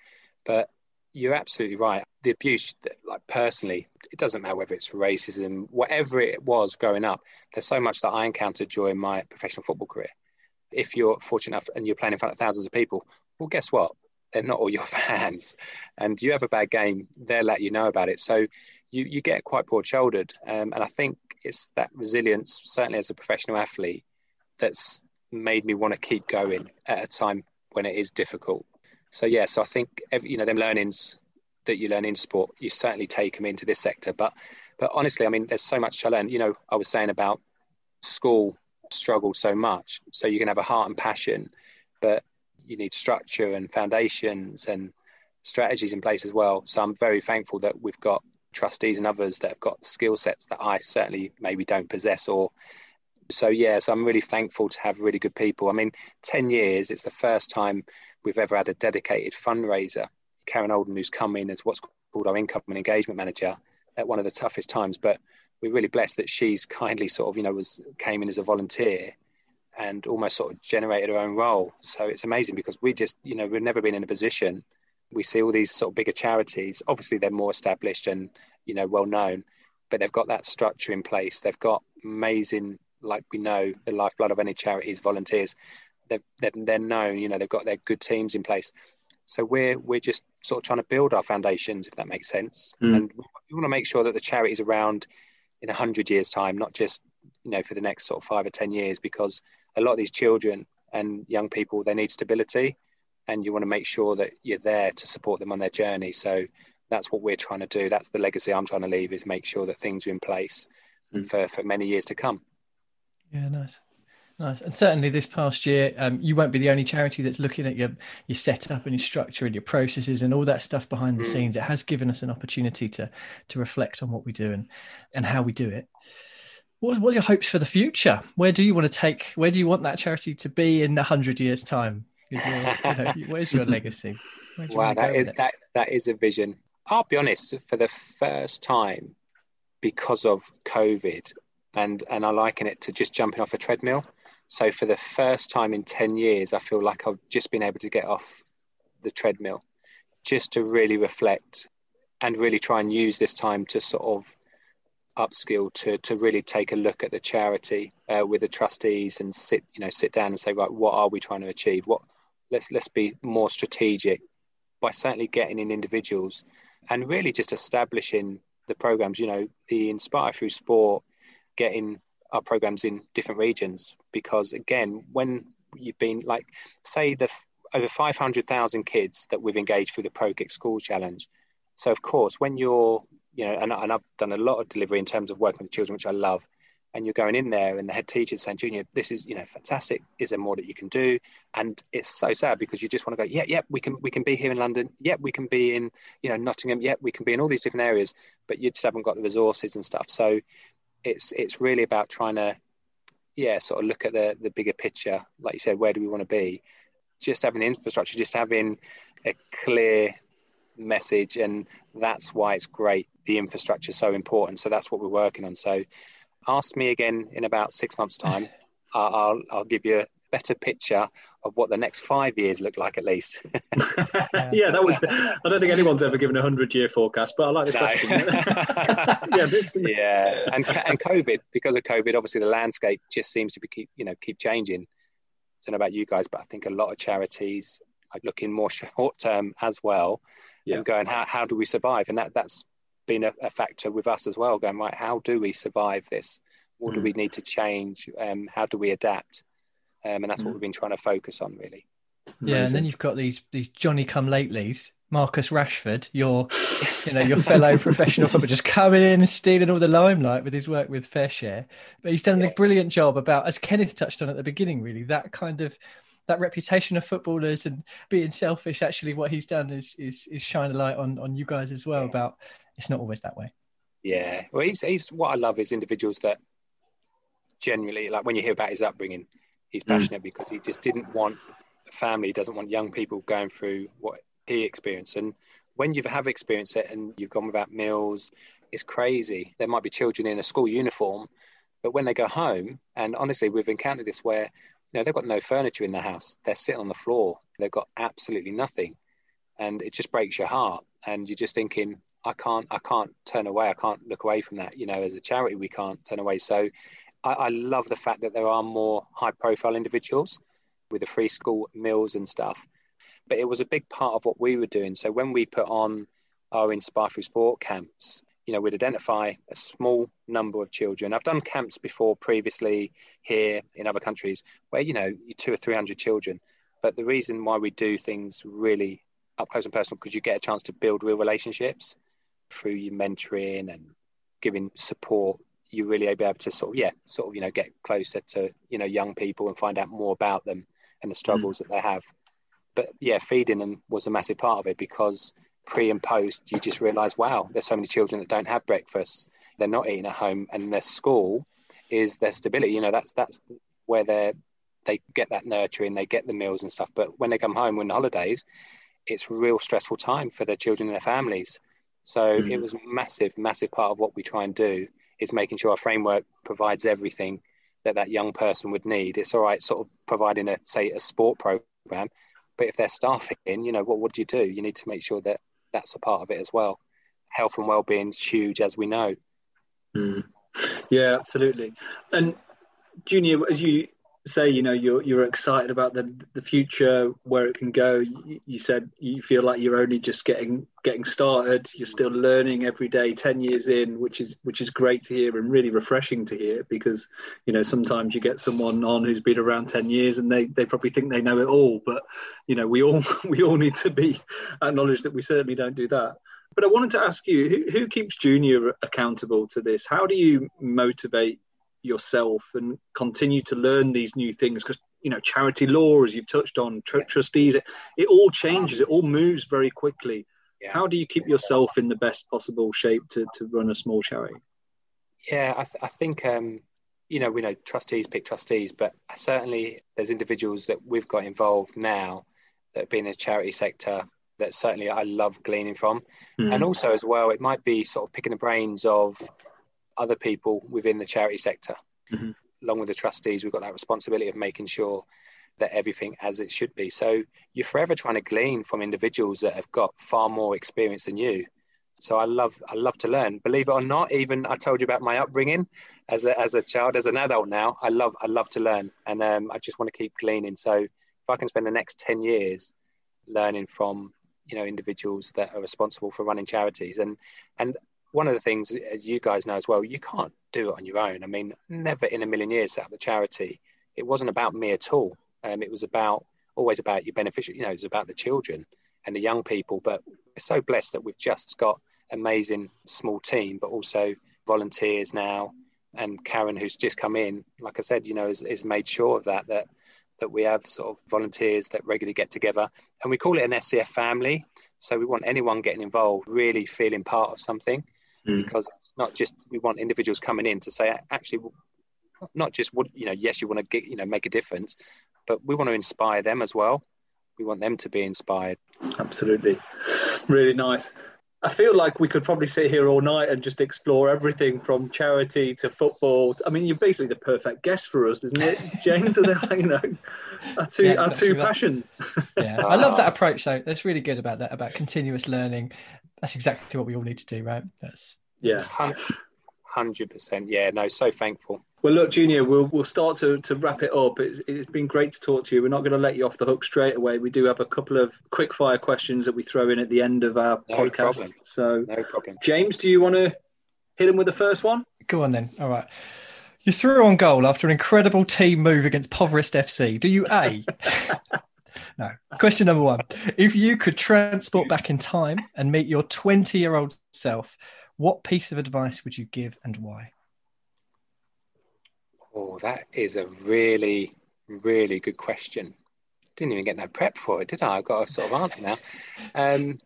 but you're absolutely right. The abuse, like personally, it doesn't matter whether it's racism, whatever it was growing up. There's so much that I encountered during my professional football career. If you're fortunate enough and you're playing in front of thousands of people, well, guess what? They're not all your fans, and you have a bad game, they'll let you know about it. So you you get quite broad shouldered, um, and I think it's that resilience, certainly as a professional athlete, that's made me want to keep going at a time when it is difficult. So yeah, so I think every, you know them learnings that you learn in sport, you certainly take them into this sector. But but honestly, I mean, there's so much to learn. You know, I was saying about school struggled so much, so you can have a heart and passion, but you need structure and foundations and strategies in place as well. So I'm very thankful that we've got trustees and others that have got skill sets that I certainly maybe don't possess or so yes, I'm really thankful to have really good people. I mean, ten years, it's the first time we've ever had a dedicated fundraiser. Karen Olden, who's come in as what's called our income and engagement manager at one of the toughest times, but we're really blessed that she's kindly sort of, you know, was came in as a volunteer and almost sort of generated her own role. So it's amazing because we just, you know, we've never been in a position. We see all these sort of bigger charities. Obviously, they're more established and you know well known, but they've got that structure in place. They've got amazing, like we know, the lifeblood of any charity is volunteers. They're, they're, they're known, you know, they've got their good teams in place. So we're we're just sort of trying to build our foundations, if that makes sense. Mm. And we want to make sure that the charity is around in a hundred years' time, not just you know for the next sort of five or ten years, because a lot of these children and young people they need stability, and you want to make sure that you're there to support them on their journey. So that's what we're trying to do. That's the legacy I'm trying to leave is make sure that things are in place Mm. for for many years to come. Yeah, nice. Nice. And certainly this past year, um, you won't be the only charity that's looking at your, your setup and your structure and your processes and all that stuff behind the Mm. scenes. It has given us an opportunity to to reflect on what we do and, and how we do it. What, what are your hopes for the future? Where do you want to take, where do you want that charity to be in a hundred years time? You know, where's your legacy? Where Wow, that is that that is a vision. I'll be honest, for the first time, because of COVID, and and I liken it to just jumping off a treadmill. So for the first time in ten years, I feel like I've just been able to get off the treadmill, just to really reflect, and really try and use this time to sort of upskill to to really take a look at the charity uh, with the trustees and sit you know sit down and say right what are we trying to achieve? What let's let's be more strategic by certainly getting in individuals and really just establishing the programs you know the inspire through sport getting our programs in different regions because again when you've been like say the over 500,000 kids that we've engaged through the Pro Kick School Challenge. So of course when you're you know and, and I've done a lot of delivery in terms of working with children which I love and you're going in there and the head teacher's saying junior this is you know fantastic. Is there more that you can do? And it's so sad because you just want to go yeah yeah we can we can be here in london. Yeah we can be in you know nottingham. Yeah we can be in all these different areas. But you just haven't got the resources and stuff. So it's it's really about trying to yeah sort of look at the the bigger picture. Like you said where do we want to be? Just having the infrastructure just having a clear message and that's why it's great. The infrastructure is so important. So that's what we're working on. So ask me again in about six months' time. I'll, I'll, I'll give you a better picture of what the next five years look like, at least. yeah, that was. I don't think anyone's ever given a hundred-year forecast, but I like the No. question. yeah, this, yeah, and and COVID because of COVID, obviously the landscape just seems to be keep you know keep changing. I don't know about you guys, but I think a lot of charities are looking more short term as well, Yeah. and going how how do we survive? And that that's been a, a factor with us as well. Going right, how do we survive this? What do Mm. we need to change? Um, how do we adapt? Um, and that's what Mm. we've been trying to focus on, really. Yeah, and then you've got these these Johnny come latelys, Marcus Rashford, your you know your fellow professional footballer, just coming in and stealing all the limelight with his work with FareShare. But he's done a brilliant job about, as Kenneth touched on at the beginning, really that kind of that reputation of footballers and being selfish. Actually, what he's done is is is shine a light on on you guys as well Yeah. about it's not always that way. Yeah. Well, he's, he's what I love is individuals that genuinely, like when you hear about his upbringing, he's Mm. passionate because he just didn't want a family, doesn't want young people going through what he experienced. And when you have experienced it and you've gone without meals, it's crazy. There might be children in a school uniform, but when they go home, and honestly, we've encountered this where you know they've got no furniture in the house. They're sitting on the floor. They've got absolutely nothing, and it just breaks your heart. And you're just thinking, I can't, I can't turn away. I can't look away from that. You know, as a charity, we can't turn away. So, I, I love the fact that there are more high-profile individuals with the free school meals and stuff. But it was a big part of what we were doing. So when we put on our Inspire Through Sport camps, you know, we'd identify a small number of children. I've done camps before previously here in other countries where, you know, two or 300 children. But the reason why we do things really up close and personal, because you get a chance to build real relationships through your mentoring and giving support. You really be able to sort of, yeah, sort of, you know, get closer to, you know, young people and find out more about them and the struggles mm. that they have. But yeah, feeding them was a massive part of it because pre and post, you just realise, wow, there's so many children that don't have breakfast. They're not eating at home, and their school is their stability. You know, that's that's where they they get that nurturing, they get the meals and stuff. But when they come home when the holidays, it's real stressful time for their children and their families. So mm. it was massive, massive part of what we try and do is making sure our framework provides everything that that young person would need. It's all right, sort of providing a say a sport program, but if they're staffing, you know, what would you do? You need to make sure that that's a part of it as well. Health and well-being is huge, as we know. Mm. Yeah, absolutely. And Junior, as you say, you know, you're you're excited about the the future, where it can go. You, you, said you feel like you're only just getting getting started. You're still learning every day, ten years in, which is which is great to hear and really refreshing to hear. Because you know sometimes you get someone on who's been around ten years and they they probably think they know it all, but you know we all we all need to be acknowledged that we certainly don't do that. But I wanted to ask you, who, who keeps Junior accountable to this? How do you motivate yourself and continue to learn these new things because you know charity law as you've touched on tr- trustees it, it all changes it all moves very quickly. Yeah. how do you keep yourself in the best possible shape to, to run a small charity? Yeah i, th- I think um, you know we know trustees pick trustees but certainly there's individuals that we've got involved now that have been in the charity sector that certainly i love gleaning from. Mm. and also as well it might be sort of picking the brains of other people within the charity sector. Mm-hmm. Along with the trustees, we've got that responsibility of making sure that everything as it should be. So you're forever trying to glean from individuals that have got far more experience than you. So I love I love to learn. Believe it or not, even I told you about my upbringing as a as a child, as an adult now. I love I love to learn, and um, I just want to keep gleaning. So if I can spend the next ten years learning from you know individuals that are responsible for running charities, and and one of the things, as you guys know as well, you can't do it on your own. I mean, never in a million years set up the charity. It wasn't about me at all. Um, it was about always about your beneficiary. You know, it was about the children and the young people. But we're so blessed that we've just got amazing small team, but also volunteers now. And Karen, who's just come in, like I said, you know, has, has made sure of that that that we have sort of volunteers that regularly get together, and we call it an SCF family. So we want anyone getting involved really feeling part of something mm. because it's not just we want individuals coming in to say actually not just what you know yes you want to get you know make a difference but we want to inspire them as well we want them to be inspired absolutely really nice I feel like we could probably sit here all night and just explore everything from charity to football. I mean, you're basically the perfect guest for us, isn't it, James? Are there you know, our two, yeah, our two passions. yeah, I love that approach. Though that's really good about that about continuous learning that's exactly what we all need to do, right? That's yeah, hundred percent. Yeah, no, so thankful. Well, look, Junior, we'll we'll start to, to wrap it up. It's, it's been great to talk to you. We're not going to let you off the hook straight away. We do have a couple of quick fire questions that we throw in at the end of our no podcast. Problem. So, no problem. James, do you want to hit him with the first one? Go on then. All right. You threw on goal after an incredible team move against Poverest FC. Do you A? No. Question number one. If you could transport back in time and meet your 20 year old self, what piece of advice would you give and why? Oh, that is a really, really good question. Didn't even get no prep for it, did I? I've got a sort of answer now. Um,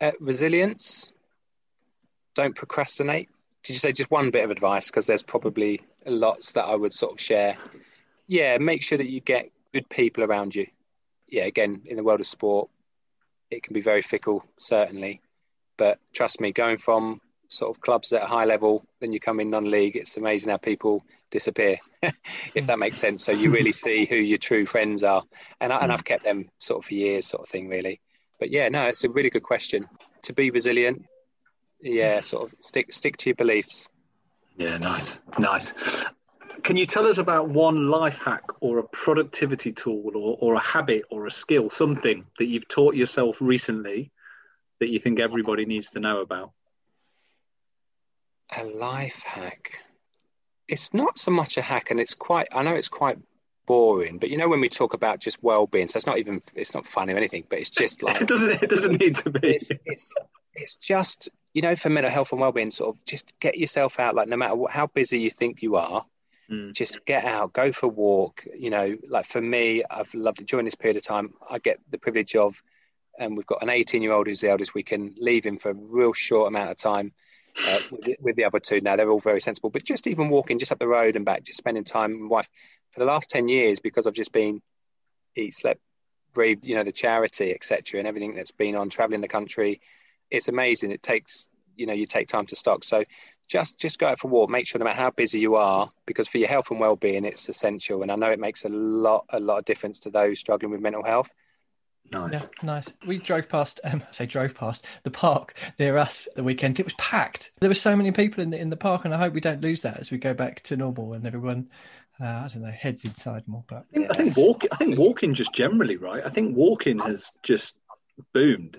uh, resilience. Don't procrastinate. Did you say just one bit of advice? Because there's probably lots that I would sort of share. Yeah, make sure that you get good people around you. Yeah, again, in the world of sport, it can be very fickle, certainly. But trust me, going from sort of clubs at a high level, then you come in non-league. It's amazing how people disappear, if that makes sense. So you really see who your true friends are, and I, and I've kept them sort of for years, sort of thing, really. But yeah, no, it's a really good question. To be resilient, yeah, sort of stick stick to your beliefs. Yeah, nice, nice. Can you tell us about one life hack or a productivity tool or, or a habit or a skill, something that you've taught yourself recently that you think everybody needs to know about? A life hack. It's not so much a hack, and it's quite. I know it's quite boring, but you know when we talk about just well-being, so it's not even. It's not fun or anything, but it's just like it doesn't. It doesn't need to be. It's it's, it's just you know for mental health and well-being, sort of just get yourself out. Like no matter what, how busy you think you are, Mm. just get out, go for a walk. You know, like for me, I've loved it during this period of time. I get the privilege of, and we've got an 18 year old who's the eldest. We can leave him for a real short amount of time. Uh, with, with the other two now, they're all very sensible. But just even walking just up the road and back, just spending time with wife for the last 10 years because I've just been eat, slept, breathed, you know, the charity, etc., and everything that's been on traveling the country. It's amazing. It takes, you know, you take time to stock. So just just go out for a walk. Make sure no matter how busy you are, because for your health and well-being, it's essential. And I know it makes a lot a lot of difference to those struggling with mental health. Nice. Yeah, nice. We drove past. Um, I say drove past the park near us the weekend. It was packed. There were so many people in the in the park, and I hope we don't lose that as we go back to normal and everyone, uh, I don't know, heads inside more. But I think, I think walking. I think walking just generally, right? I think walking has just boomed.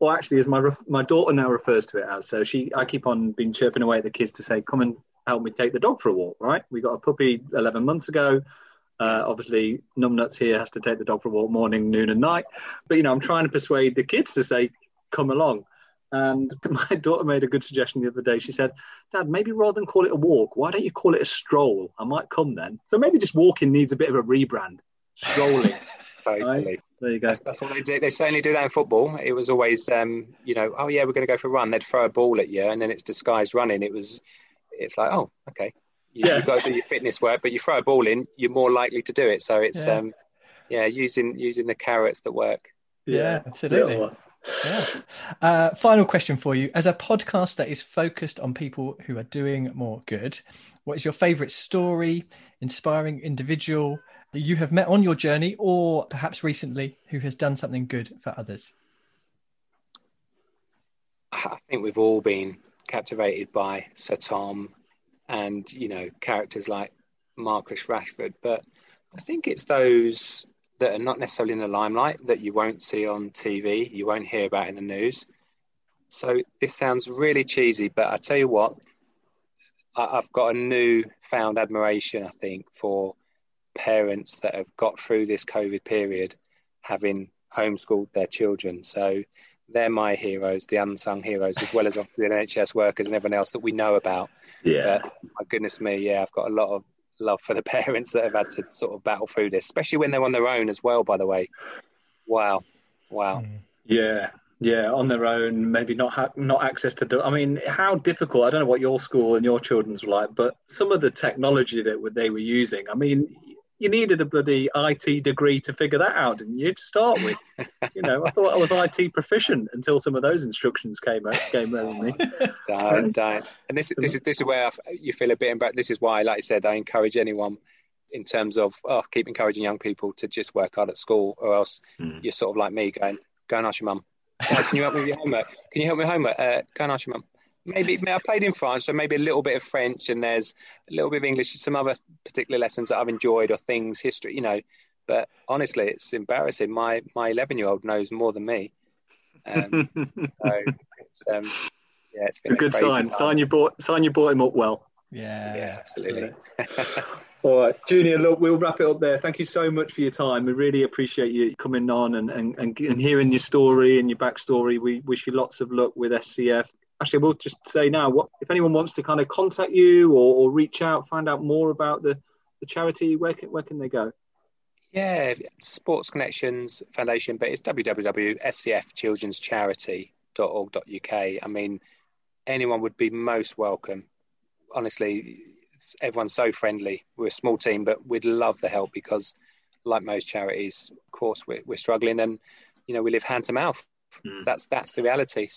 Well, actually, as my ref- my daughter now refers to it as, so she I keep on being chirping away at the kids to say, "Come and help me take the dog for a walk." Right? We got a puppy 11 months ago. Uh, obviously, numbnuts here has to take the dog for a walk morning, noon, and night. But you know, I'm trying to persuade the kids to say, "Come along." And my daughter made a good suggestion the other day. She said, "Dad, maybe rather than call it a walk, why don't you call it a stroll? I might come then." So maybe just walking needs a bit of a rebrand. Strolling. Totally. Right? There you go. That's, that's what they do. They certainly do that in football. It was always, um, you know, oh yeah, we're going to go for a run. They'd throw a ball at you, and then it's disguised running. It was, it's like, oh, okay, you, Yeah. you've got to do your fitness work, but you throw a ball in, you're more likely to do it. So it's, Yeah. um, yeah, using using the carrots that work. Yeah, absolutely. Yeah. Uh, final question for you: As a podcast that is focused on people who are doing more good, what is your favourite story, inspiring individual that you have met on your journey, or perhaps recently who has done something good for others? I think we've all been captivated by Sir Tom and, you know, characters like Marcus Rashford. But I think it's those that are not necessarily in the limelight that you won't see on TV, you won't hear about in the news. So this sounds really cheesy, but I tell you what, I've got a new found admiration, I think, for parents that have got through this COVID period having homeschooled their children. So they're my heroes, the unsung heroes, as well as obviously the NHS workers and everyone else that we know about. Yeah. But my goodness me, yeah, I've got a lot of love for the parents that have had to sort of battle through this, especially when they're on their own as well, by the way. Wow. Wow. Mm. Yeah, yeah, on their own, maybe not ha- not access to. Do- I mean, how difficult? I don't know what your school and your children's were like, but some of the technology that were- they were using. I mean, you needed a bloody IT degree to figure that out, didn't you? To start with, you know, I thought I was IT proficient until some of those instructions came out, came out with me. Don't, don't. And this, this is this is where I f you feel a bit embarrassed. This is why, like I said, I encourage anyone in terms of oh, keep encouraging young people to just work hard at school, or else Mm. you're sort of like me, going, go and ask your mum. Dad, can you help me with your homework? Can you help me with homework? Uh, go and ask your mum. Maybe I played in France, so maybe a little bit of French, and there's a little bit of English, some other particular lessons that I've enjoyed or things, history, you know. But honestly, it's embarrassing. My my 11 year old knows more than me. Um, so it's um, yeah, it's been a good crazy sign. time. Sign you brought sign you brought him up well. Yeah. Yeah, absolutely. All right, Junior, look, we'll wrap it up there. Thank you so much for your time. We really appreciate you coming on and, and, and, and hearing your story and your backstory. We wish you lots of luck with SCF. Actually, we'll just say now, what if anyone wants to kind of contact you or, or reach out, find out more about the, the charity, where can, where can they go? Yeah, Sports Connections Foundation, but it's www.scfchildrenscharity.org.uk. I mean, anyone would be most welcome. Honestly, everyone's so friendly. We're a small team, but we'd love the help because, like most charities, of course, we're, we're struggling and, you know, we live hand to mouth. Mm. That's that's the reality.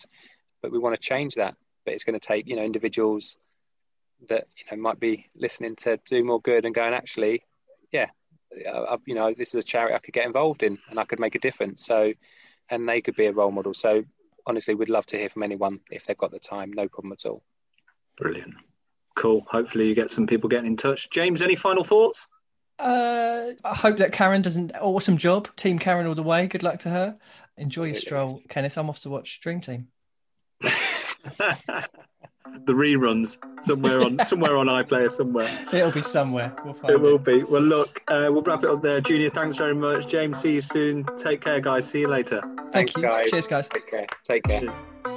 But we want to change that. But it's going to take you know individuals that you know might be listening to do more good and going actually, yeah, I've, you know this is a charity I could get involved in and I could make a difference. So, and they could be a role model. So honestly, we'd love to hear from anyone if they've got the time. No problem at all. Brilliant. Cool. Hopefully, you get some people getting in touch. James, any final thoughts? Uh, I hope that Karen does an awesome job. Team Karen all the way. Good luck to her. Enjoy your stroll, Kenneth. I'm off to watch Dream Team. the reruns somewhere on somewhere on iPlayer somewhere. It'll be somewhere. We'll find it. It will be. Well, look, uh, we'll wrap it up there. Junior, thanks very much. James, see you soon. Take care, guys. See you later. Thank Thanks, you. guys. Cheers, guys. Take care. Take care. Cheers.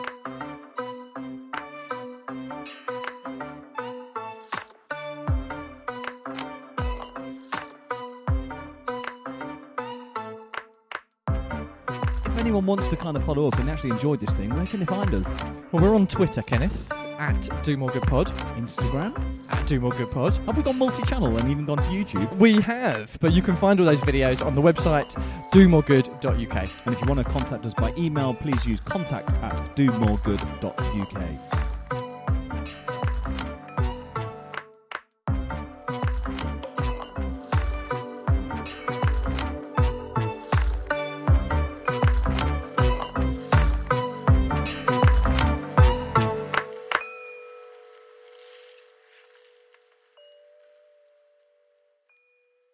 Wants to kind of follow up and actually enjoy this thing, where can they find us? Well, we're on Twitter, Kenneth, at Do More Good Pod. Instagram? At Do More Good Pod. Have we gone multi-channel and even gone to YouTube? We have, but you can find all those videos on the website domoregood.uk. And if you want to contact us by email, please use contact at domoregood.uk.